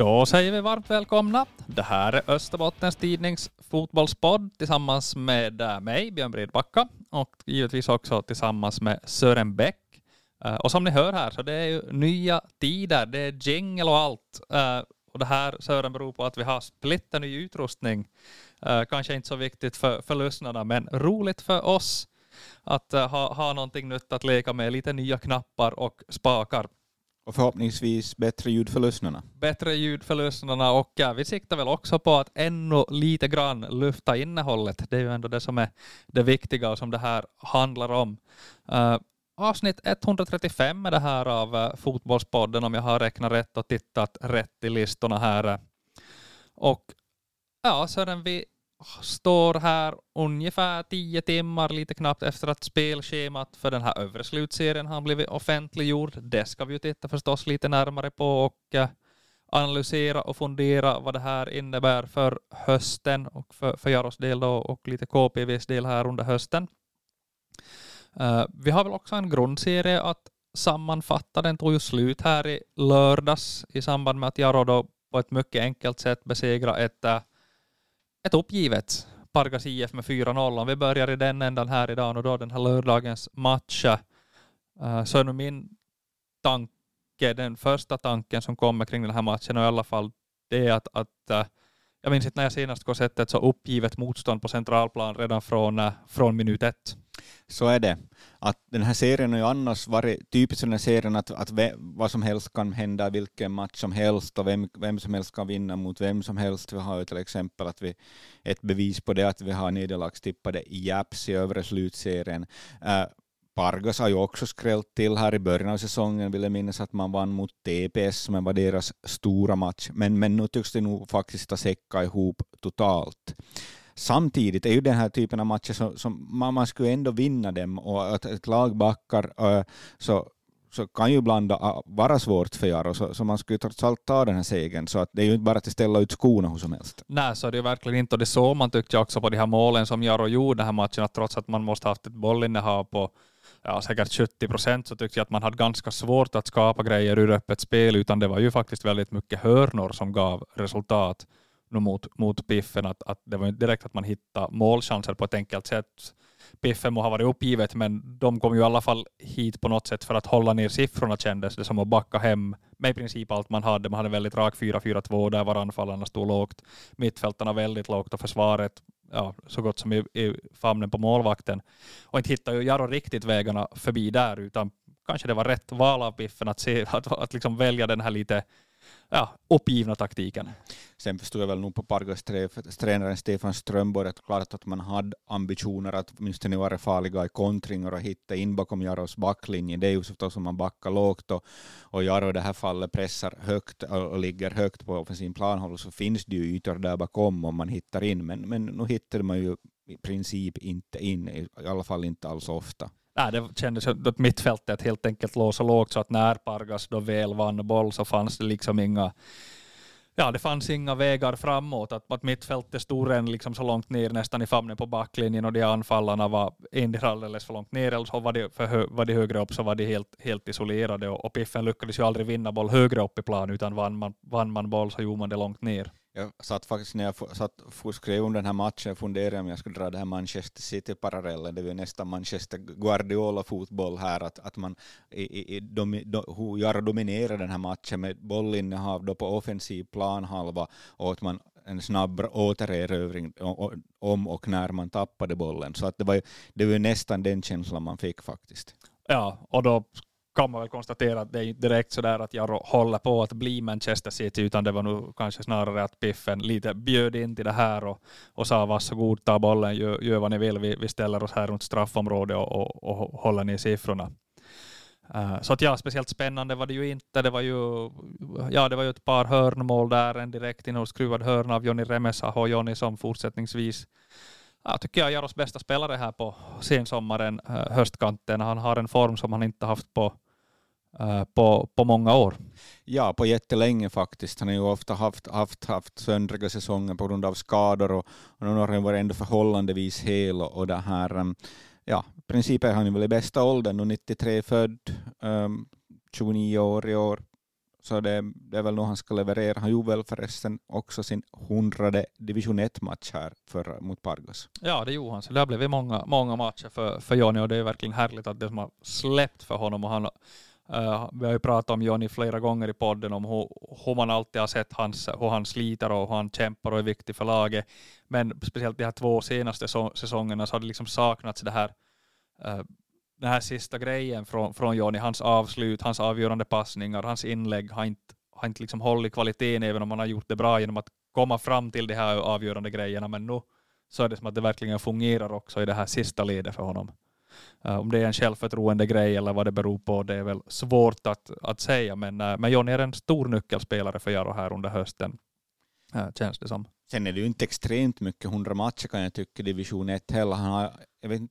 Då säger vi varmt välkomna. Det här är Österbottens Tidnings fotbollspodd tillsammans med eh, mig, Björn Bredbacka, och givetvis också tillsammans med Sören Bäck. Eh, och som ni hör här så det är ju nya tider, det är jingle och allt. Eh, och det här, Sören, beror på att vi har splitter ny utrustning. Kanske inte så viktigt för, för lyssnarna, men roligt för oss att ha, ha någonting nytt att leka med, lite nya knappar och spakar. Och förhoppningsvis bättre ljud för lyssnarna. Bättre ljud för lyssnarna och ja, vi siktar väl också på att ännu lite grann lyfta innehållet. Det är ju ändå det som är det viktiga och som det här handlar om. Uh, avsnitt 135 är det här av uh, Fotbollspodden om jag har räknat rätt och tittat rätt i listorna här. Och ja, Sören, vi står här ungefär tio timmar, lite knappt efter att spelschemat för den här övre slutserien har blivit offentliggjord. Det ska vi ju titta förstås lite närmare på och eh, analysera och fundera vad det här innebär för hösten och för, för Jaros del då och lite KPVs del här under hösten. Uh, vi har väl också en grundserie att sammanfatta. Den tog ju slut här i lördags i samband med att Jaro då på ett mycket enkelt sätt besegra ett uh, ett uppgivet Pargas IF med 4-0. Om vi börjar i den ändan här idag och då den här lördagens match eh, så är nu min tanke, den första tanken som kommer kring den här matchen och i alla fall det är att, att eh, jag minns inte när jag senast sett ett så uppgivet motstånd på centralplan redan från, eh, från minut ett. Så är det. Att den här serien har ju annars varit typiskt den här serien att, att vad som helst kan hända, vilken match som helst och vem, vem som helst kan vinna mot vem som helst. Vi har ju till exempel att vi, ett bevis på det att vi har nederlagstippade Japs i övre slutserien. Eh, uh, Pargas har ju också skrällt till här i början av säsongen, vill jag minnas att man vann mot TPS som var deras stora match, men, men nu tycks det nog faktiskt ha säckat ihop totalt. Samtidigt är ju den här typen av matcher som, som man, man skulle ändå vinna dem och att ett lag backar så så kan ju ibland vara svårt för Jaro, så, så man skulle trots allt ta den här segern. Så att det är ju inte bara att ställa ut skorna hur som helst. Nej, så är det ju verkligen inte. Och det såg man tyckte jag också på de här målen som Jaro gjorde den här matchen, att trots att man måste ha haft ett bollinnehav på ja, säkert 70 procent så tyckte jag att man hade ganska svårt att skapa grejer ur öppet spel, utan det var ju faktiskt väldigt mycket hörnor som gav resultat mot, mot Piffen. Att, att det var inte direkt att man hittade målchanser på ett enkelt sätt. Piffen må ha varit uppgivet, men de kom ju i alla fall hit på något sätt för att hålla ner siffrorna kändes det som att backa hem med i princip allt man hade. Man hade väldigt rak 4-4-2 där var anfallarna stod lågt, mittfältarna väldigt lågt och försvaret ja, så gott som i, i famnen på målvakten. Och inte hittade ju Jaro riktigt vägarna förbi där, utan kanske det var rätt val av Piffen att, se, att, att liksom välja den här lite ja, uppgivna taktiken. Sen förstod jag väl nog på Pargas tränaren Stefan Strömborg att klart att man hade ambitioner att åtminstone vara farliga i kontringar och hitta in bakom Jaros backlinje. Det är ju så om man backar lågt och, och Jaro i det här fallet pressar högt och, och ligger högt på offensiv planhåll så finns det ju ytor där bakom om man hittar in. Men, men nu hittar man ju i princip inte in, i alla fall inte alls ofta. Nej, det kändes att mittfältet helt enkelt låg så lågt så att när Pargas då väl vann boll så fanns det liksom inga Ja, det fanns inga vägar framåt. Att, att mittfältet stod redan liksom så långt ner nästan i famnen på backlinjen och de anfallarna var endera alldeles för långt ner eller så var de, för hö, var de högre upp så var de helt, helt isolerade och, och Piffen lyckades ju aldrig vinna boll högre upp i plan utan vann man, vann man boll så gjorde man det långt ner. Jag satt faktiskt när jag satt skrev om den här matchen och funderade om jag skulle dra det här Manchester City-parallellen, det är ju nästan Manchester Guardiola-fotboll här, att, att man i, i, domi, do, Jaro dominerar den här matchen med bollinnehav då på offensiv planhalva och att man en snabb återerövring om och när man tappade bollen. Så att det, var, det var nästan den känslan man fick faktiskt. Ja, och då kan man väl konstatera att det är inte direkt sådär att jag håller på att bli Manchester City, utan det var nog kanske snarare att Piffen lite bjöd in till det här och, och sa varsågod, ta bollen, gör, gör vad ni vill, vi, vi ställer oss här runt straffområdet och, och, och håller ner siffrorna. Uh, så att ja, speciellt spännande var det ju inte. Det var ju, ja, det var ju ett par hörnmål där, en direkt inåtskruvad hörna av Joni Remesaho, Jonny som fortsättningsvis jag tycker jag är Jaros bästa spelare här på sensommaren, äh, höstkanten. Han har en form som han inte haft på äh, på, på många år. Ja, på jättelänge faktiskt. Han har ju ofta haft, haft, haft söndriga säsonger på grund av skador och, och nu har han varit ändå förhållandevis hel och, och det här, ähm, ja, i princip är han väl i bästa åldern, 93 född, ähm, um, 29 år i år så det, det är väl nog han ska leverera. Han gjorde väl förresten också sin hundrade division 1-match här för, mot Pargas. Ja, det gjorde han. Så det har blivit många, många matcher för, för Johnny och det är verkligen härligt att det som har släppt för honom. Och han, uh, vi har ju pratat om Johnny flera gånger i podden om hur, hur man alltid har sett hans, hur han sliter och hur han kämpar och är viktig för laget. Men speciellt de här två senaste säsongerna så har det liksom saknats det här uh, den här sista grejen från, från Joni, hans avslut, hans avgörande passningar, hans inlägg har inte, har inte liksom hållit kvaliteten även om han har gjort det bra genom att komma fram till de här avgörande grejerna. Men nu så är det som att det verkligen fungerar också i det här sista ledet för honom. Uh, om det är en självförtroende grej eller vad det beror på, det är väl svårt att, att säga. Men, uh, men Johnny är en stor nyckelspelare för Jaro här under hösten, uh, känns det som. Sen är det ju inte extremt mycket, 100 matcher kan jag tycka, division 1 heller. Han har, jag vet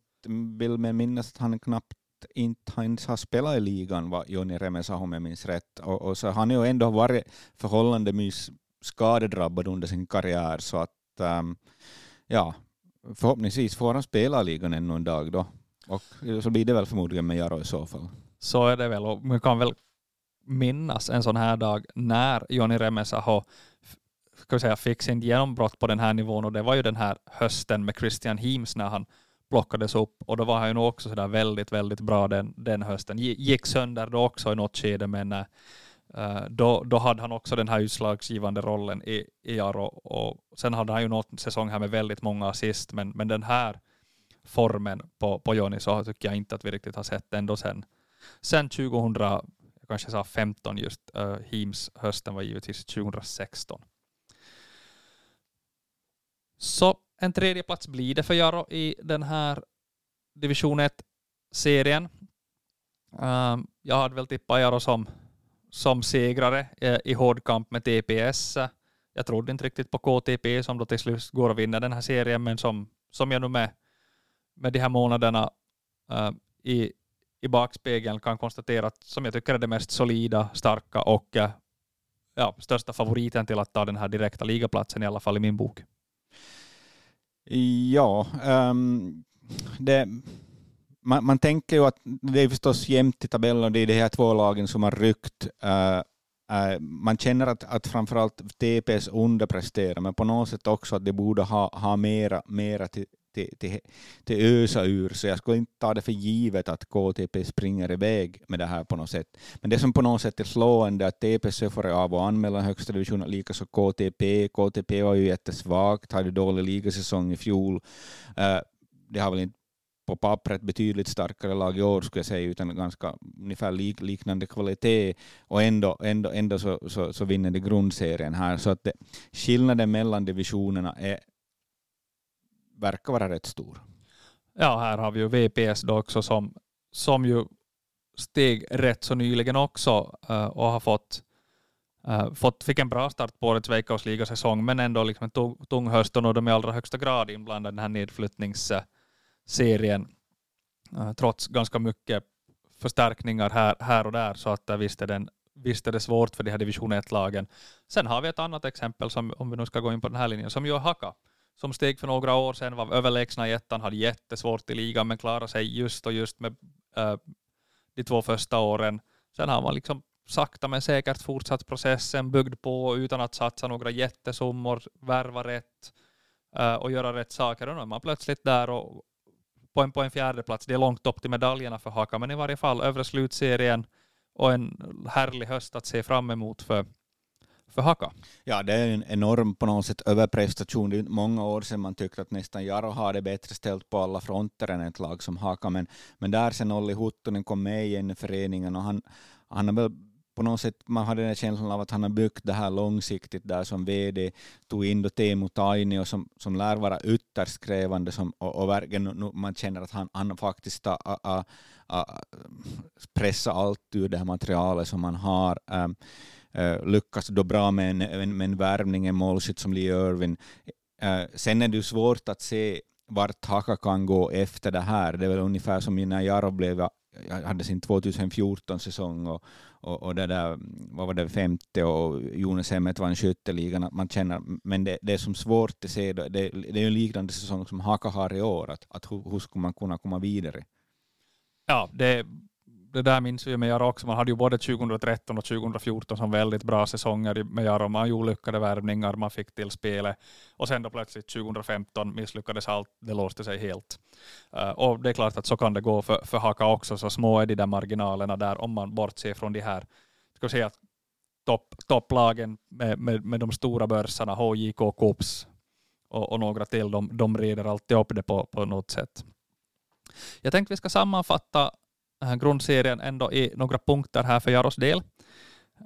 vill mig minnas att han knappt inte ens har spelat i ligan, vad Joni Remesaho, om jag minns rätt. Och, och, så han har ju ändå varit förhållandevis skadedrabbad under sin karriär, så att um, ja, förhoppningsvis får han spela i ligan ännu en dag då. Och så blir det väl förmodligen med Jaro i så fall. Så är det väl, och man kan väl minnas en sån här dag när Joni Remesaho ska vi säga, fick sin genombrott på den här nivån och det var ju den här hösten med Christian Heems när han plockades upp och då var han ju nog också sådär väldigt, väldigt bra den, den hösten. Gick sönder då också i något skede men uh, då, då hade han också den här utslagsgivande rollen i, i Jaro och sen hade han ju något säsong här med väldigt många assist men, men den här formen på, på Joni så tycker jag inte att vi riktigt har sett ändå sen, sen 2000, jag kanske sa 15 just, uh, Heems hösten var givetvis 2016. Så en tredje plats blir det för Jaro i den här division 1-serien. Um, ehm, jag hade väl tippat Jaro som, som segrare eh, i hård kamp med TPS. Jag trodde inte riktigt på KTP som då till slut går att vinna den här serien, men som, som jag nu med, med de här månaderna uh, i, i bakspegeln kan konstatera att som jag tycker är det mest solida, starka och uh, ja, största favoriten till att ta den här direkta ligaplatsen i alla fall i min bok. Ja, um, det, man, man, tänker ju att det är förstås jämnt i tabellen och det är de här två lagen som har ryckt. Uh, uh, man känner att, att framförallt TPS underpresterar, men på något sätt också att de borde ha, ha mera, mera till, till, till, till ösa ur, så jag skulle inte ta det för givet att KTP springer iväg med det här på något sätt. Men det som på något sätt är slående är att TPC får av att anmäla högsta divisionen, likaså KTP. KTP var ju jättesvagt, hade dålig ligasäsong i fjol. Uh, det har väl inte på pappret betydligt starkare lag i år skulle jag säga, utan ganska ungefär lik, liknande kvalitet och ändå, ändå, ändå så, så, så vinner de grundserien här. Så att det, skillnaden mellan divisionerna är verkar vara rätt stor. Ja, här har vi ju VPS då också som, som ju steg rätt så nyligen också eh, och har fått, eh, fått, fick en bra start på årets veckosligasäsong men ändå liksom en tung, tung höst och de i allra högsta grad inblandade i den här nedflyttningsserien eh, trots ganska mycket förstärkningar här, här och där så att visst är, den, visst är det svårt för de här division 1-lagen. Sen har vi ett annat exempel som om vi nu ska gå in på den här linjen som ju är Haka som steg för några år sedan, var överlägsna i ettan, hade jättesvårt i ligan men klarade sig just och just med äh, de två första åren. Sen har man liksom sakta men säkert fortsatt processen, byggd på utan att satsa några jättesummor, värva rätt äh, och göra rätt saker. Och nu är man plötsligt där och på en, på en fjärde plats. Det är långt upp till medaljerna för Haka, men i varje fall övre slutserien och en härlig höst att se fram emot för, för Haka. Ja, det är en enorm på något sätt överprestation. Det är många år sedan man tyckte att nästan Jaro har det bättre ställt på alla fronter än ett lag som Haka, men, men där sen Olli Huttunen kom med igen i föreningen och han, han har väl på något sätt, man hade den känslan av att han har byggt det här långsiktigt där som VD, tog in då Teemu Taini och som, som lär vara ytterst krävande som, och, och verkligen man känner att han, han faktiskt har a, a, a, allt ur det här materialet som han har. Um, Eh, lyckas då bra med en, en, med en värvning, en målskytt som Lee Irvin. Uh, sen är det ju svårt att se vart Haka kan gå efter det här. Det är väl ungefär som när Jaro blev, hade sin 2014-säsong och, och, och det där, vad var det, femte och Jonas Hemmet vann skytteligan. Att man känner, men det, det är som svårt att se, det, det är en liknande säsong som Haka har i år, att, att hur, hur ska man kunna komma vidare? Ja, det det där minns vi med Jaro också. Man hade ju både 2013 och 2014 som väldigt bra säsonger med Jaro. Man gjorde lyckade värvningar, man fick till spelet. Och sen då plötsligt 2015 misslyckades allt, det låste sig helt. Eh, och det är klart att så kan det gå för, för Haka också, så små är de där marginalerna där om man bortser från de här, ska säga topp, topplagen med, med, med de stora börsarna, HJK, KOPS och, och några till, de, de reder alltid upp det på, på något sätt. Jag tänkte vi ska sammanfatta Eh, grundserien ändå i några punkter här för Jaros del.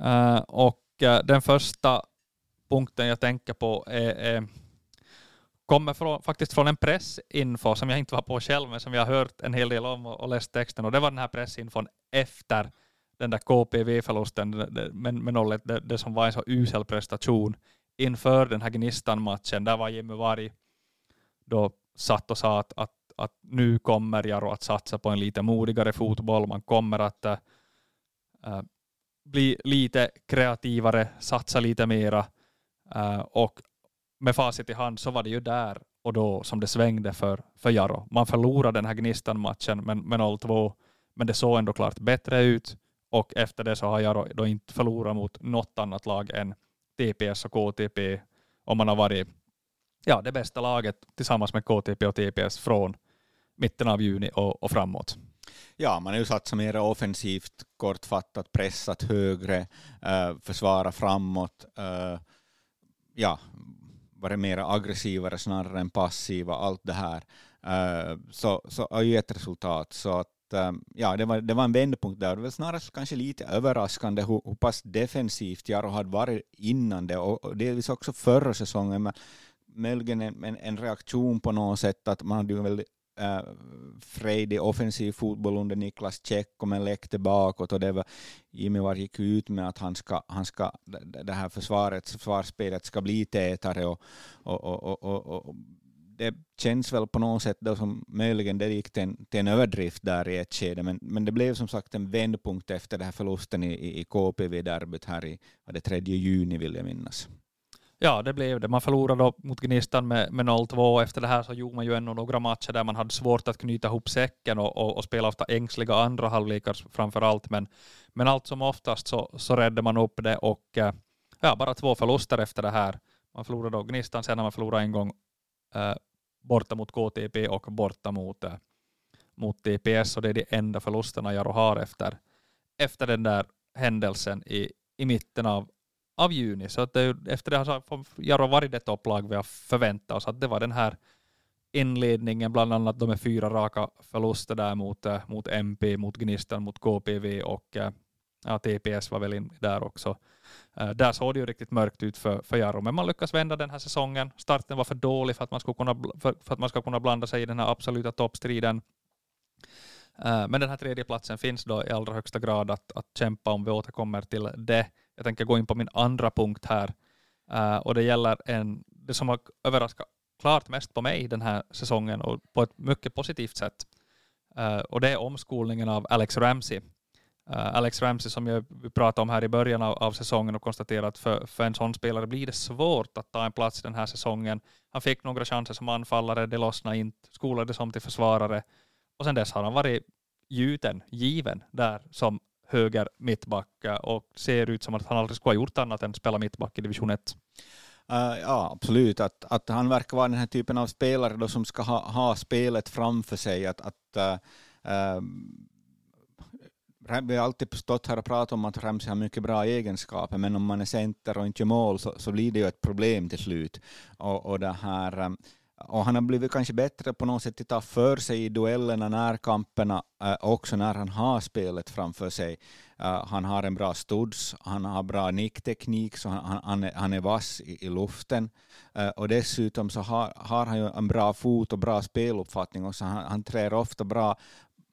Uh, och uh, den första punkten jag tänker på är, är kommer från, faktiskt från en pressinfo som jag inte var på själv, men som jag har hört en hel del om och, och läst texten. Och det var den här pressinfon efter den där KPV-förlusten med, med 0 det, det som var en så usel prestation inför den här Gnistan-matchen. Där var Jimmy Varg då satt och sa att, att, att nu kommer Jaro att satsa på en lite modigare fotboll. Man kommer att äh, bli lite kreativare, satsa lite mera. Äh, och med facit i hand så var det ju där och då som det svängde för, för Jaro. Man förlorade den här Gnistan-matchen med, med 0-2, men det såg ändå klart bättre ut. Och efter det så har Jaro då inte förlorat mot något annat lag än TPS och KTP. Och man har varit ja, det bästa laget tillsammans med KTP och TPS från mitten av juni och, och framåt. Ja, man har ju satsat mer offensivt, kortfattat, pressat högre, äh, försvara framåt. Äh, ja, varit mer aggressivare snarare än passiva, allt det här. Äh, så, så har ju ett resultat. Så att ja, det var, det var en vändpunkt där. Det var snarast kanske lite överraskande hur, hur pass defensivt Jaro hade varit innan det och, och delvis också förra säsongen. Men möjligen en, en, en, reaktion på något sätt att man hade ju väldigt Eh, äh, frejdig offensiv fotboll under Niklas Tjecko men läckte bakåt och det var Jimmy var gick ut med att han ska, han ska, det här försvaret, försvarsspelet ska bli tätare och, och, och, och, och det känns väl på något sätt då som möjligen det gick till en, till en överdrift där i ett skede, men, men det blev som sagt en vändpunkt efter den här förlusten i, i, i KPV-derbyt här i var det 3 juni vill jag minnas. Ja, det blev det. Man förlorade mot Gnistan med, med 0-2. Efter det här så gjorde man ju ännu några matcher där man hade svårt att knyta ihop säcken och, och, och spela ofta ängsliga andra halvlekar framför allt. Men, men allt som oftast så, så räddade man upp det och eh, ja, bara två förluster efter det här. Man förlorade då Gnistan sen när man förlorade en gång eh, borta mot KTP och borta mot, eh, mot TPS och det är de enda förlusterna Jaro har efter, efter den där händelsen i, i mitten av, av juni. Så att det, efter det har Jaro varit det topplag vi har förväntat oss. Att det var den här inledningen, bland annat de fyra raka förluster där mot, eh, mot MP, mot Gnistan, mot KPV och eh, ja, TPS var väl in där också. Uh, där såg det ju riktigt mörkt ut för, för Jarro, men man lyckas vända den här säsongen. Starten var för dålig för att man ska kunna, för, för att man ska kunna blanda sig i den här absoluta toppstriden. Uh, men den här tredje platsen finns då i allra högsta grad att, att kämpa om vi återkommer till det. Jag tänker gå in på min andra punkt här. Uh, och det gäller en, det som har överraskat klart mest på mig den här säsongen och på ett mycket positivt sätt. Eh, och det är omskolningen av Alex Ramsey Uh, Alex Ramsey som jag pratade om här i början av, av säsongen och konstaterat att för, för en sån spelare blir det svårt att ta en plats den här säsongen. Han fick några chanser som anfallare, det lossnade inte, skolades om till försvarare och sen dess har han varit gjuten, given där som höger mittback och ser ut som att han aldrig skulle ha gjort annat än spela mittback i division 1. Uh, eh, ja, absolut. Att, att han verkar vara den här typen av spelare då som ska ha, ha spelet framför sig. Att, att uh, vi har alltid stått här och pratat om att Ramsey har mycket bra egenskaper, men om man är center och inte gör mål så, så blir det ju ett problem till slut. Och, och, det här, um, och han har blivit kanske bättre på något sätt att ta för sig i duellerna, närkamperna, äh, också när han har spelet framför sig. Uh, han har en bra studs, han har bra nickteknik, så han, han, är, han är vass i, i luften. Uh, och dessutom så har, har han ju en bra fot och bra speluppfattning också. Han, han trär ofta bra.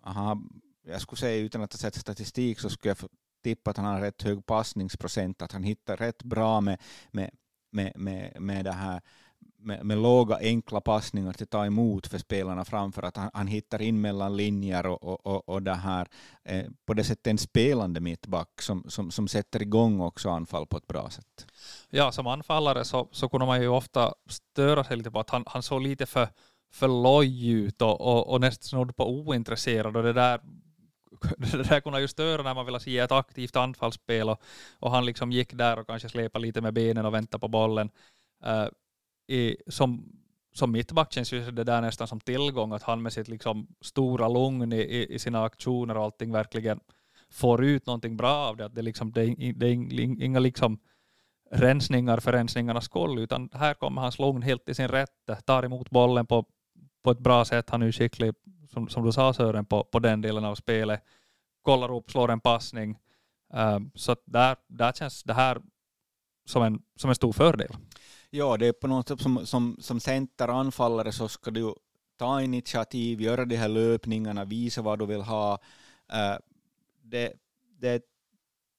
Han jag skulle säga utan att ha sett statistik så skulle jag tippa att han har rätt hög passningsprocent, att han hittar rätt bra med, med, med, med, med det här med, med, låga enkla passningar till ta emot för spelarna framför att han, han hittar in mellan linjer och, och, och, och det här eh, på det sättet en spelande mittback som, som, som sätter igång också anfall på ett bra sätt. Ja, som anfallare så, så kunde man ju ofta störa sig lite på att han, han såg lite för, för loj ut och, och, och nästan snudd på ointresserad och det där det där kunde ju störa när man ville se ett aktivt anfallsspel och, och han liksom gick där och kanske släpade lite med benen och väntade på bollen. Uh, i, som, som mittback känns ju det där nästan som tillgång att han med sitt liksom stora lugn i, i, sina aktioner och allting verkligen får ut någonting bra av det. Att det, liksom, det, är, det är inga liksom rensningar för rensningarnas skull, utan här kommer hans lugn helt i sin rätt, tar emot bollen på, på ett bra sätt. Han är ju skicklig, som, som du sa Sören, på, på den delen av spelet. Kollar upp, slår en passning. Uh, så där, där känns det här som en, som en stor fördel. Ja, det är på något sätt som, som, som centeranfallare så ska du ta initiativ, göra de här löpningarna, visa vad du vill ha. Uh, det, det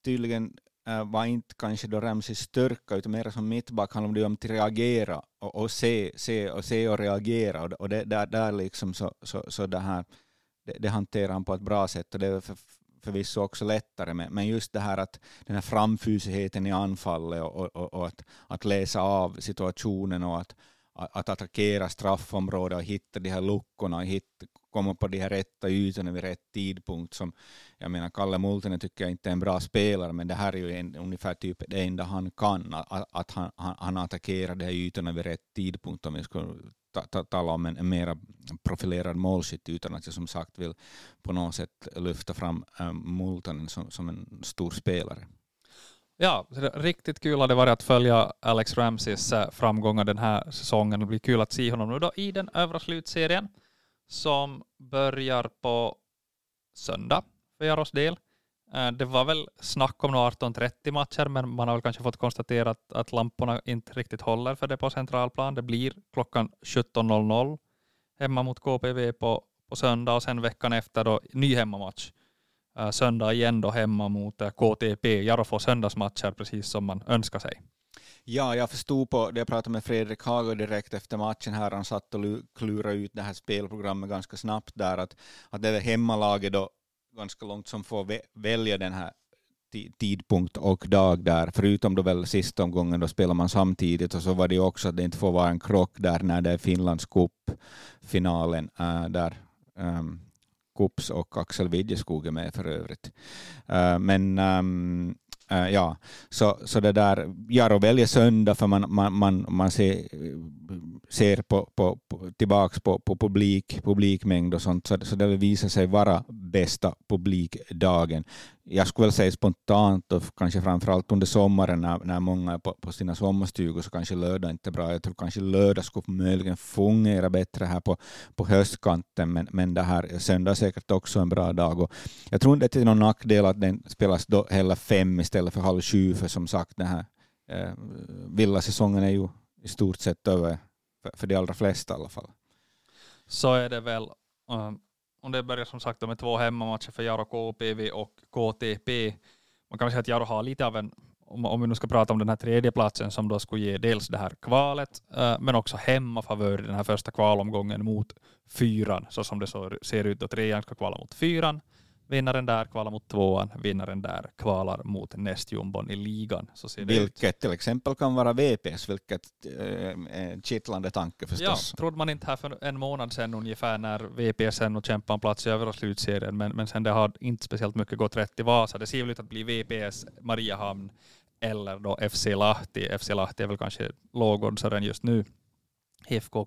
tydligen uh, var inte kanske då Ramsey styrka, utan mer som mittback handlade det om att reagera och, och, se, se, och se och reagera. Och, och det, där, där liksom så, så, så det här, det, det hanterar han på ett bra sätt. Och det är för, förvisso också lättare, men, men just det här att den här framfusigheten i anfallet och, och, och att, att läsa av situationen och att, att attackera straffområdet och hitta de här luckorna och hitta, komma på de här rätta ytorna vid rätt tidpunkt. Som, jag menar, Kalle Multinen tycker jag inte är en bra spelare, men det här är ju en, ungefär typ det enda han kan, att, att han, han, han attackerar de här ytorna vid rätt tidpunkt om vi skulle ta, ta, tala om en, en mera profilerad målskytt utan att jag som sagt vill på något sätt lyfta fram äh, Multinen som, som en stor spelare. Ja, riktigt kul har det varit att följa Alex Ramseys eh, framgångar den här säsongen. Det blir kul att se honom nu då i den övre slutserien som börjar på söndag för Jaros del. Eh, det var väl snack om 18.30 matcher, men man har väl kanske fått konstatera att, att lamporna inte riktigt håller för det på centralplan. Det blir klockan 17.00 hemma mot KPV på, på söndag och sen veckan efter då ny hemmamatch. Eh, söndag igen då hemma mot eh, KTP. Jaro får söndagsmatcher precis som man önskar sig. Ja, jag förstod på det jag pratade med Fredrik Hager direkt efter matchen här, han satt och klurade ut det här spelprogrammet ganska snabbt där, att, att det är hemmalaget då ganska långt som får välja den här tidpunkt och dag där, förutom då väl sista omgången då spelar man samtidigt och så var det också att det inte får vara en krock där när det är Finlands cup-finalen äh, eh, där ähm, Kups och Axel Widjeskog är med för övrigt. Äh, men ähm, uh, ja, så, så det där, Jaro väljer söndag för man, man, man, man ser, ser på, på, på, tillbaka på, på publik, publikmängd och sånt, så, så det visar sig vara bästa publikdagen jag skulle väl säga spontant och kanske framförallt under sommaren när, när många är på, på sina sommarstugor så kanske lördag inte är bra. Jag tror kanske lördag skulle möjligen fungera bättre här på, på höstkanten men, men det här söndag är säkert också en bra dag. Och jag tror inte det är någon nackdel att den spelas då hela fem istället för halv sju för som sagt den här eh, villasäsongen är ju i stort sett över för, för de allra flesta i alla fall. Så är det väl. Och om det börjar som sagt med två hemmamatcher för Jaro KPV och KTP. Man kan väl säga att Jaro har lite av en, om, vi nu ska prata om den här tredje platsen som då skulle ge dels det här kvalet, eh, men också hemmafavör i den här första kvalomgången mot fyran, så som det så ser ut. Då trean ska kvala mot fyran Vinnaren där kvalar mot tvåan, vinnaren där kvalar mot nästjumbon i ligan. Så ser vilket till exempel kan vara VPS, vilket äh, kittlande tanke förstås. Ja, trodde man inte här för en månad sedan ungefär när VPS ännu kämpade en plats i övre slutserien, men, men sen det har inte speciellt mycket gått rätt i Vasa. Det ser väl ut att bli VPS, Mariehamn eller då FC Lahti. FC Lahti är väl kanske lågoddsaren just nu.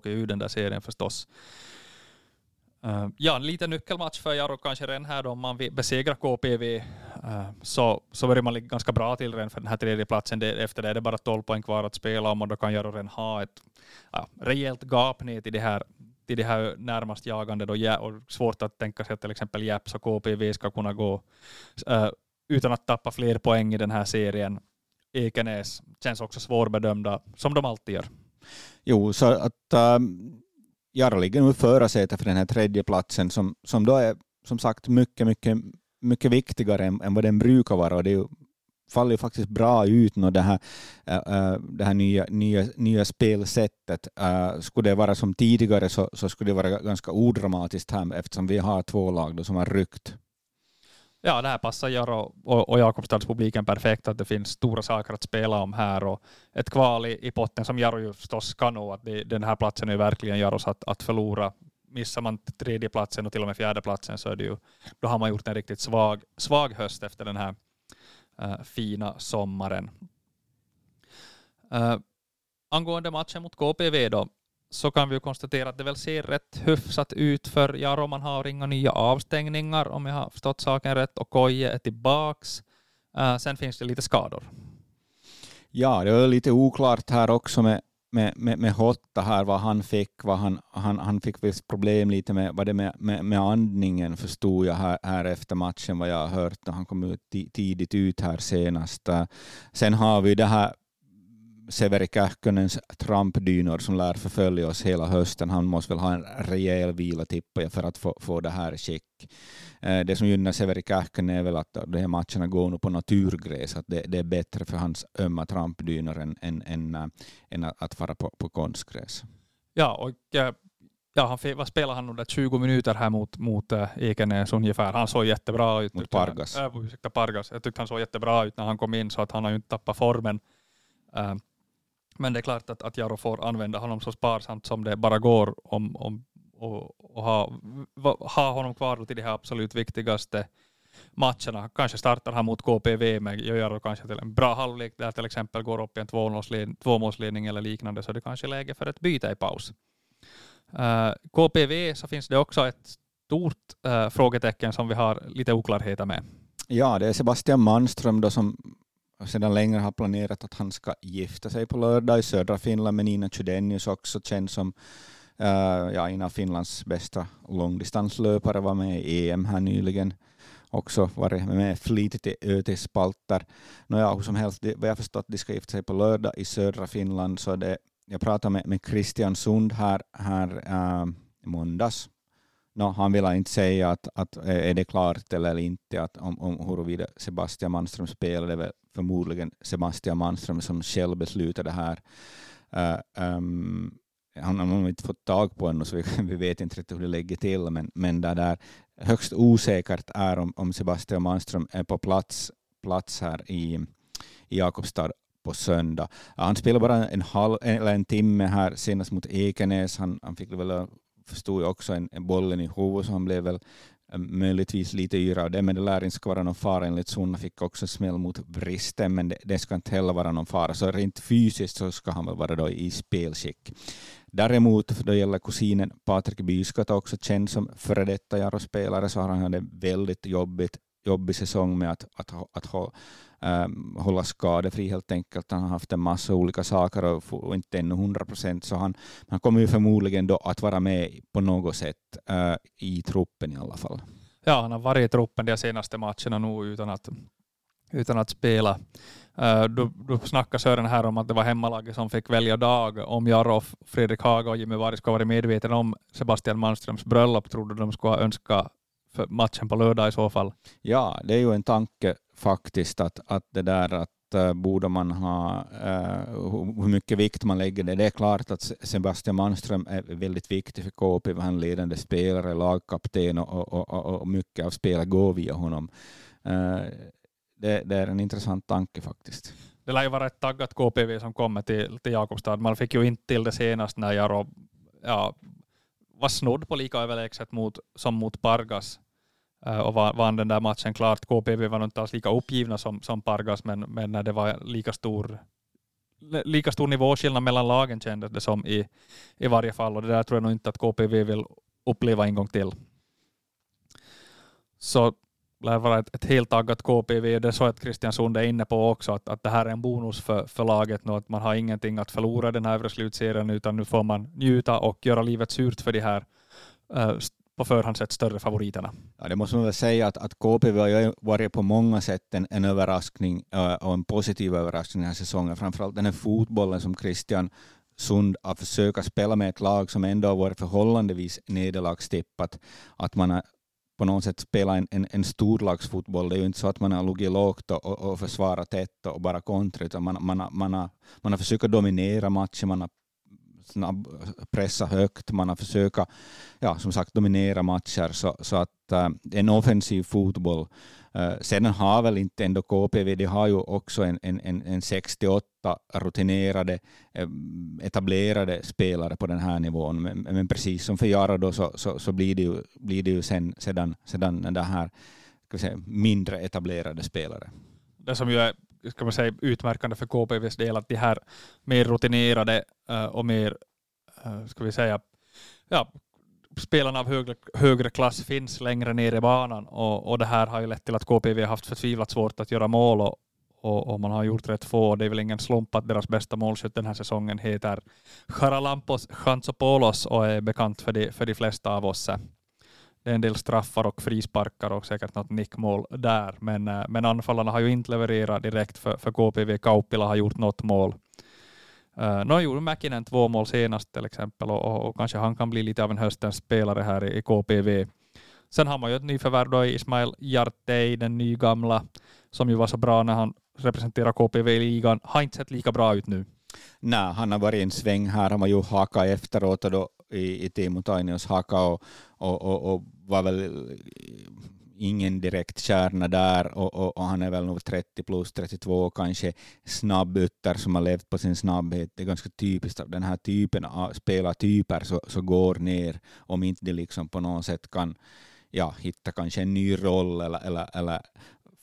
Ju den där serien förstås. Uh, ja, en liten nyckelmatch för Jaro kanske redan här då, om man besegrar KPV uh, äh, så, så börjar man ligga ganska bra till redan för den här tredje platsen. Det, efter det är det bara 12 poäng kvar att spela om och då kan Jaro redan ha ett uh, rejält gap ner till det här till det här närmast jagande då, ja, och svårt att tänka sig att till exempel Japs och KPV ska kunna gå uh, utan att tappa fler poäng i den här serien. Ekenäs känns också svårbedömda, som de alltid gör. Jo, så att um Jaro ligger nu i förarsätet för den här tredje platsen som, som då är som sagt mycket, mycket, mycket viktigare än, än vad den brukar vara. Och det faller ju faktiskt bra ut nu det här, äh, äh, det här nya, nya, nya spelsättet. Äh, skulle det vara som tidigare så, så skulle det vara ganska odramatiskt här eftersom vi har två lag då som har ryckt ja, det här passar Jaro och, och Jakobstadspubliken perfekt, att det finns stora saker att spela om här och ett kval i, i potten som Jaro ju förstås kan nå, att det, den här platsen är verkligen Jaros att, att förlora missar man tredjeplatsen och till och med fjärdeplatsen så är det ju, då har man gjort en riktigt svag, svag höst efter den här äh, fina sommaren. Äh, angående matchen mot KPV då, så kan vi ju konstatera att det väl ser rätt hyfsat ut för Jaro. Man har inga nya avstängningar om jag har förstått saken rätt och Koje är tillbaks. Uh, sen finns det lite skador. Ja, det var lite oklart här också med, med, med, med Hotta här, vad han fick. Vad han, han, han fick visst problem lite med, vad det med, med, med andningen, förstod jag här, här efter matchen, vad jag har hört. Han kom ut tidigt ut här senast. Eh, sen har vi det här Severi Kähkönens trampdynor som lär förfölja oss hela hösten. Han måste väl ha en rejäl vila tippar jag för att få, få det här i skick. Eh, det som gynnar Severi Kähkönen är väl att de här matcherna går nu på naturgräs, att det, det är bättre för hans ömma trampdynor än, än, än, äh, än att fara på, på konstgräs. Ja, och äh, ja, han, vad spelade han under 20 minuter här mot, mot äh, Ekenäs ungefär. Han såg jättebra ut. Mot Pargas. Äh, ursäkta, Pargas. Jag tyckte han såg jättebra ut när han kom in så att han har ju inte tappat formen. Äh, men det är klart att, att Jaro får använda honom så sparsamt som det bara går om, om, och, och ha, ha honom kvar till de här absolut viktigaste matcherna. Kanske startar han mot KPV men gör Jaro kanske till en bra halvlek där till exempel går upp i en tvåmålsledning eller liknande så det kanske är läge för ett byte i paus. Eh, uh, KPV så finns det också ett stort uh, frågetecken som vi har lite oklarheter med. Ja, det är Sebastian Manström då som sedan länge har planerat att han ska gifta sig på lördag i södra Finland med Nina Chydenius också känd som uh, ja, en av Finlands bästa långdistanslöpare, var med i EM här nyligen också varit med flitigt i ÖT-spalter. Nåja, hur som helst, vad jag förstått, de ska gifta sig på lördag i södra Finland, så det, jag pratade med, med Christian Sund här, här uh, i måndags. No, han vill inte säga att, att eh, är det klart eller inte att om, om huruvida Sebastian Manström spelar. Det är förmodligen Sebastian Manström som själv beslutar det här. Uh, um, han har inte fått tag på ännu så vi, vi vet inte riktigt hur det lägger till men, men det där högst osäkert är om, om Sebastian Manström är på plats, plats här i, i Jakobstad på söndag. Han spelade bara en, halv, eller en timme här senast mot Ekenäs. Han, han fick väl förstod jag också en, en bollen i huvudet så han blev väl eh, möjligtvis lite yra av det, men det lär inte ska vara någon fara enligt Sunna fick också smäll mot vristen, men det, det, ska inte heller vara någon fara. Så rent fysiskt så ska han väl vara då i spelskick. Däremot, då gäller kusinen Patrik Byskott också känd som före detta Jaro-spelare, så har han haft en väldigt jobbigt, jobbig säsong med att, att, att, att um, hålla skadefri helt enkelt. Han har haft en massa olika saker och, och inte ännu 100 procent, så han, han kommer ju förmodligen då att vara med på något sätt uh, i truppen i alla fall. Ja, han har varit i truppen de senaste matcherna nu utan att, utan att spela. Äh, uh, du, du snackade Sören här om att det var hemmalaget som fick välja dag. Om Jarro, Fredrik Haga och Jimmy Varg skulle varit medvetna om Sebastian Malmströms bröllop, tror du de skulle ha önskat för matchen på lördag i så fall? Ja, det är ju en tanke faktiskt att, att det där att uh, borde man ha, uh, hur mycket vikt man lägger det. Det är klart att Sebastian Manström är väldigt viktig för KP, han är ledande spelare, lagkapten och, och, och, och mycket av spelet går via honom. Uh, det, det, är en intressant tanke faktiskt. Det lär ju vara ett taggat KPV som kommer till, till Jakobstad. Man fick ju inte till det senast när Jaro ja, var snodd på lika överlägset mot, som mot Pargas Eh, och vann den där matchen klart. KPV var inte alls lika uppgivna som, som Pargas, men, men när det var lika stor lika stor nivåskillnad mellan lagen kändes det som i, i varje fall och det där tror jag nog inte att KPV vill uppleva en gång till. Så lär vara ett, ett helt taggat KPV. Det är så att Christian Sund är inne på också, att, att det här är en bonus för, för laget nu, att man har ingenting att förlora den här övre slutserien, utan nu får man njuta och göra livet surt för de här uh, på förhand sett större favoriterna. Ja, det måste man väl säga att, att KPV har varit på många sätt en, en överraskning och en positiv överraskning den här säsongen. Framförallt den här fotbollen som Christian Sund har försökt spela med ett lag som ändå har varit förhållandevis nederlagstippat. Att man har på något sätt spelat en, en, en storlagsfotboll. Det är ju inte så att man har legat lågt och, och försvarat tätt och bara kontrat, utan man, man, man, har, man har försökt dominera matchen, man har snabb, pressa högt, man har försökt ja, som sagt dominera matcher så, så att äh, en offensiv fotboll eh, Äh, sedan har väl inte ändå KPV, de har ju också en, en, en 68 rutinerade, eh, etablerade spelare på den här nivån. Men, men precis som för Jara då så, så, så, blir det ju, blir det ju sen, sedan, sedan den här ska säga, mindre etablerade spelare. Det som ju är ska man säga, utmärkande för KPVs del att de här mer rutinerade uh, och mer, uh, ska vi säga, ja, spelarna av högre, högre klass finns längre ner i banan och, och det här har ju lett till att KPV har haft förtvivlat svårt att göra mål och, och, och, man har gjort rätt få. Det är väl ingen slump att deras bästa målskytt den här säsongen heter Charalampos Chantsopoulos och är bekant för de, för de flesta av oss. Det är en del straffar och frisparkar och säkert något nickmål där, men, eh, men anfallarna har ju inte levererat direkt för, för KPV. Kauppila har gjort något mål. Eh, uh, nu gjorde Mäkinen två mål senast till exempel och, och, och, kanske han kan bli lite av en höstens spelare här i, i KPV. Sen har man ju ett nyförvärv då i Ismail Jartey, den nygamla, som ju var så bra när han representerar KPV i ligan. Har inte sett lika bra ut nu. Nej, han har varit en sväng här. Han var ju haka efteråt och då i, i Timo Tainios haka och, och, och, och, var väl ingen direkt kärna där och, och, och, han är väl nog 30 plus 32 kanske snabb ytter som har levt på sin snabbhet. Det är ganska typiskt att den här typen av spelartyper så, så går ner om inte de liksom på något sätt kan ja, hitta kanske en ny roll eller, eller, eller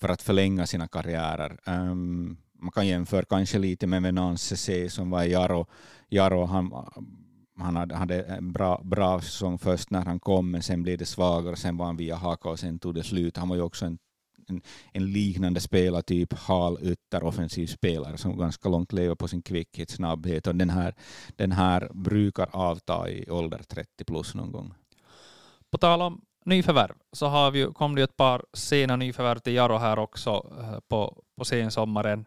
för att förlänga sina karriärer. Um, man kan jämföra kanske lite med Venance C som var Jaro. Jaro han, han hade, hade en bra, bra säsong först när han kom, men sen blev det svagare, sen var han via haka och sen tog det slut. Han var ju också en, en, en liknande spelartyp, hal ytter, offensiv spelare som ganska långt lever på sin kvickhet, snabbhet och den här, den här brukar avta i ålder 30 plus någon gång. På tal om nyförvärv så har vi, kom det ett par sena nyförvärv till Jaro här också eh, på, på sensommaren.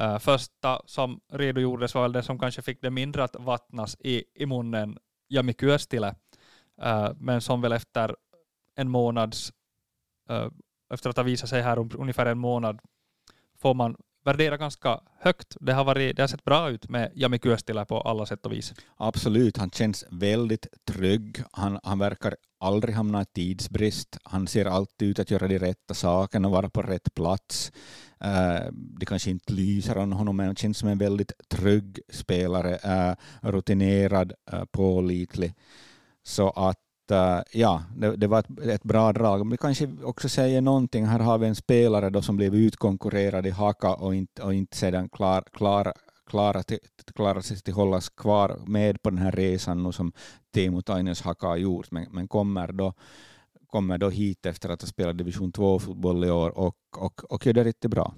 Uh, första som redogjordes var väl det som kanske fick det mindre att vattnas i, i munnen, Jami Kyöstile, uh, men som väl efter en månads, uh, efter att ha visat sig här om ungefär en månad, får man värdera ganska högt. Det har, varit, det har sett bra ut med Jami Kyöstile på alla sätt och vis. Absolut, han känns väldigt trygg. Han, han verkar aldrig hamna i tidsbrist. Han ser alltid ut att göra de rätta sakerna och vara på rätt plats. Uh, det kanske inte lyser om honom, men han känns som en väldigt trygg spelare, uh, rutinerad, uh, pålitlig. Så att ja, det, det var ett, ett, bra drag. Men det kanske också säger någonting. Här har vi en spelare då som blev utkonkurrerad i haka och inte, och inte sedan klar, klar, klara, till, klara sig till hållas kvar med på den här resan nu som Teemu Tainens haka har gjort, men, men kommer då kommer då hit efter att ha spelat division 2-fotboll i år och, och, och gör det riktigt bra.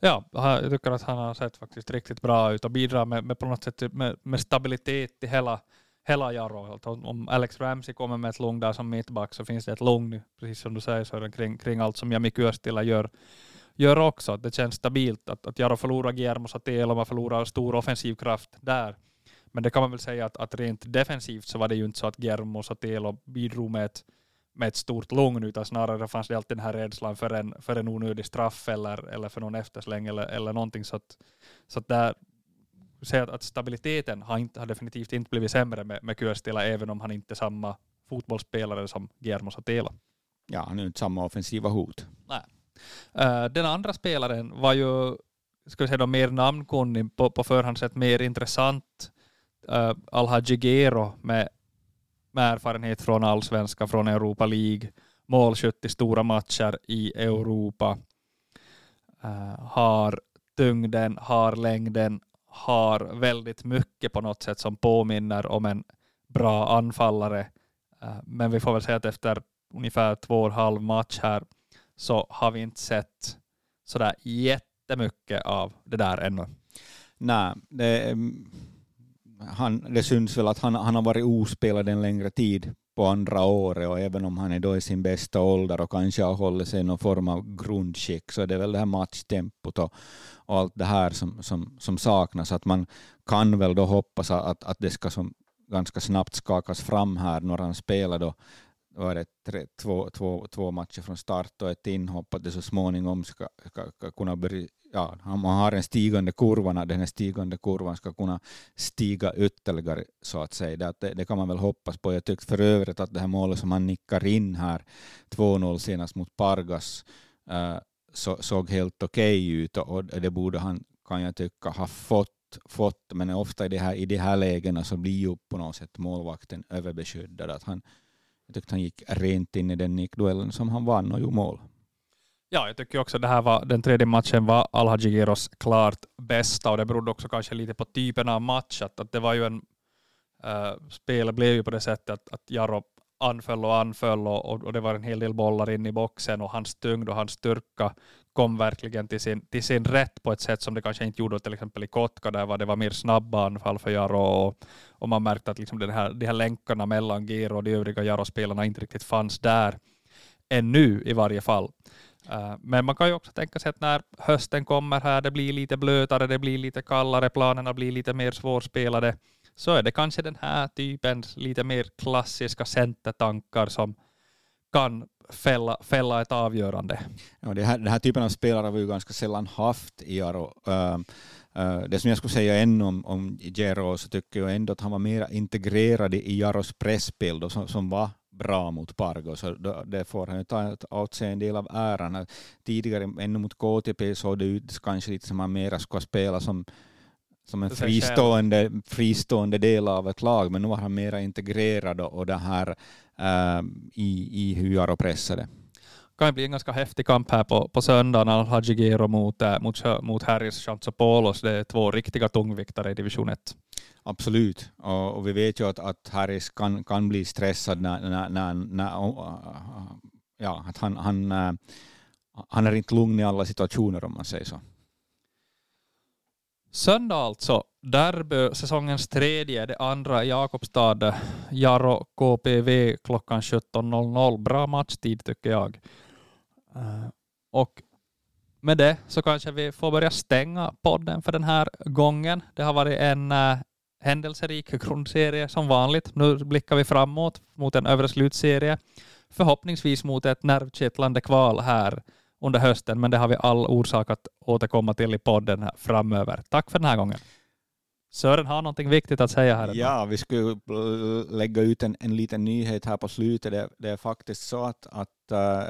Ja, jag tycker att han har sett faktiskt riktigt bra ut och bidrar med, med på något sätt med, med stabilitet i hela, hela Jarro. Om Alex Ramsey kommer med ett lugn där som mittback så finns det ett lugn, precis som du säger, så kring, kring allt som Jami Kyöstila gör, gör också. Det känns stabilt att, att Jarro förlorar Guillermo och man förlorar stor offensiv kraft där. Men det kan man väl säga att, att rent defensivt så var det ju inte så att Guillermo Satelo bidrog med ett med ett stort lugn, utan snarare fanns det alltid den här rädslan för en, för en onödig straff eller, eller för någon eftersläng eller, eller någonting. Så att, så att där, säga att, att stabiliteten har, inte, har definitivt inte blivit sämre med, med Kyöstila, även om han inte är samma fotbollsspelare som Guillermo Satela. Ja, han är inte samma offensiva hot. Nej. Uh, den andra spelaren var ju ska vi säga då, mer namnkunnig, på, på förhand sett mer intressant. Uh, Alhaji Gero med med erfarenhet från allsvenska, från Europa League, målskytt i stora matcher i Europa, uh, har tyngden, har längden, har väldigt mycket på något sätt som påminner om en bra anfallare. Uh, men vi får väl säga att efter ungefär två och en halv match här så har vi inte sett sådär jättemycket av det där ännu. Nej, det, han, det syns väl att han, han har varit ospelad en längre tid på andra året och även om han är då i sin bästa ålder och kanske har hållit sig i någon form av grundskick så är det väl det här matchtempot och, och allt det här som, som, som saknas. Att man kan väl då hoppas att, att det ska som ganska snabbt skakas fram här när han spelar då var det tre, två, två, två matcher från start och ett inhopp, att det så småningom ska, ska, ska kunna börja ja, man har en stigande kurva, när den här stigande kurvan ska kunna stiga ytterligare så att säga. Det, det kan man väl hoppas på. Jag tyckte för övrigt att det här målet som han nickar in här, 2-0 senast mot Pargas, äh, så, såg helt okej okay ut och det borde han, kan jag tycka, ha fått, fått men ofta i de här, i de här lägena så blir ju på något sätt målvakten överbeskyddad. Att han, jag tyckte han gick rent in i den nickduellen som han vann och gjorde mål. Ja, jag tycker också att det här var, den tredje matchen var Alhaji klart bästa och det berodde också kanske lite på typen av match. Att, att det var ju en, äh, spelet blev ju på det sättet att, att Jaro anföll och anföll och, och, det var en hel del bollar in i boxen och hans tyngd och hans styrka kom verkligen till sin, till sin rätt på ett sätt som det kanske inte gjorde till exempel i Kotka där var det var mer snabba anfall för Jaro och, och man märkte att liksom den här, de här länkarna mellan Gero och de övriga Jaro-spelarna inte riktigt fanns där ännu i varje fall. Eh, men man kan ju också tänka sig att när hösten kommer här, det blir lite blötare, det blir lite kallare, planerna blir lite mer svårspelade, så är det kanske den här typens lite mer klassiska centertankar som kan fälla, fälla ett avgörande. Ja, det här, den här typen av spelare har vi ju ganska sällan haft i Aro. Uh, uh, det som jag skulle säga ännu om, om Jero så tycker jag ändå att han var mer integrerad i Jaros pressspel som, som var bra mot Pargo, så det får han ta åt sig en del av äran. Tidigare, ännu mot KTP, såg det ut kanske lite som att han mera skulle spela som som en fristående, fristående del av ett lag, men nu var han mera integrerad och det här äh, i, i hur Jaro pressade. Det kan bli en ganska häftig kamp här på, på söndagen, Al-Haji Gero mot, äh, mot, mot Harris Chantsopoulos. Det är två riktiga tungviktare i division 1. Absolut, och, och, vi vet ju att, att Harris kan, kan bli stressad när, när, när, när ja, att han, han, äh, han är inte lugn i alla situationer om man säger så. Söndag alltså, derby, säsongens tredje, det andra i Jakobstad, Jaro KPV klockan 17.00. Bra matchtid tycker jag. Eh, och med det så kanske vi får börja stänga podden för den här gången. Det har varit en eh, händelserik grundserie som vanligt. Nu blickar vi framåt mot en övre slutserie. Förhoppningsvis mot ett nervkittlande kval här under hösten, men det har vi all orsak att återkomma till i podden framöver. Tack för den här gången. Sören har någonting viktigt att säga här. Ja, vi skulle lägga ut en, en liten nyhet här på slutet. Det, det är faktiskt så att, att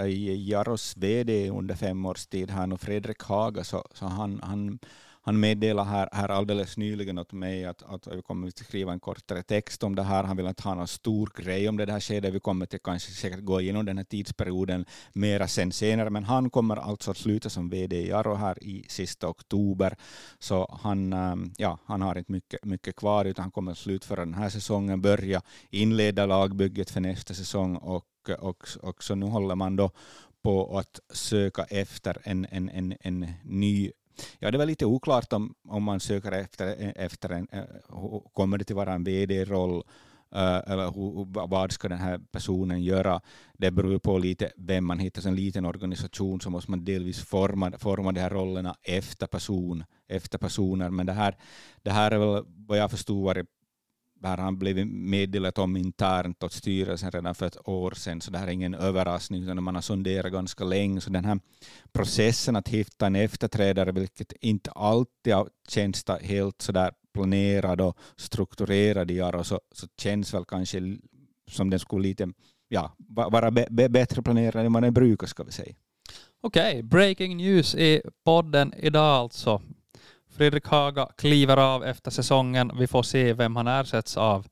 uh, Jaros VD under fem års tid här nu, Fredrik Haga, så, så han, han han meddelade här, här alldeles nyligen åt mig att, att vi kommer att skriva en kortare text om det här. Han vill inte ha någon stor grej om det här skedet. Vi kommer till kanske säkert gå igenom den här tidsperioden mera sen senare, men han kommer alltså att sluta som VD i Arro här i sista oktober. Så han, ehm, ja, han har inte mycket, mycket kvar, utan han kommer att slutföra den här säsongen, börja inleda lagbygget för nästa säsong och, och, och så nu håller man då på att söka efter en, en, en, en ny Ja, det var lite oklart om, om man söker efter, efter en, eh, kommer det till vara en vd-roll eh, eller hur, vad ska den här personen göra? Det beror på lite vem man hittar. En liten organisation så måste man delvis forma, forma de här rollerna efter, person, efter personer. Men det här, det här är väl vad jag förstod varit här har han blivit meddelat om internt åt styrelsen redan för ett år sedan, så det här är ingen överraskning, utan man har sonderat ganska länge. Så den här processen att hitta en efterträdare, vilket inte alltid har känts helt sådär planerad och strukturerad i Jaro så, så känns väl kanske som den skulle lite ja, vara be, be, bättre planerad än vad den brukar, ska vi säga. Okej, okay, breaking news i podden idag alltså. Fredrik Haga kliver av efter säsongen. Vi får se vem han ersätts av.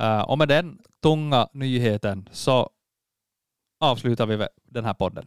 Uh, och med den tunga nyheten så avslutar vi den här podden.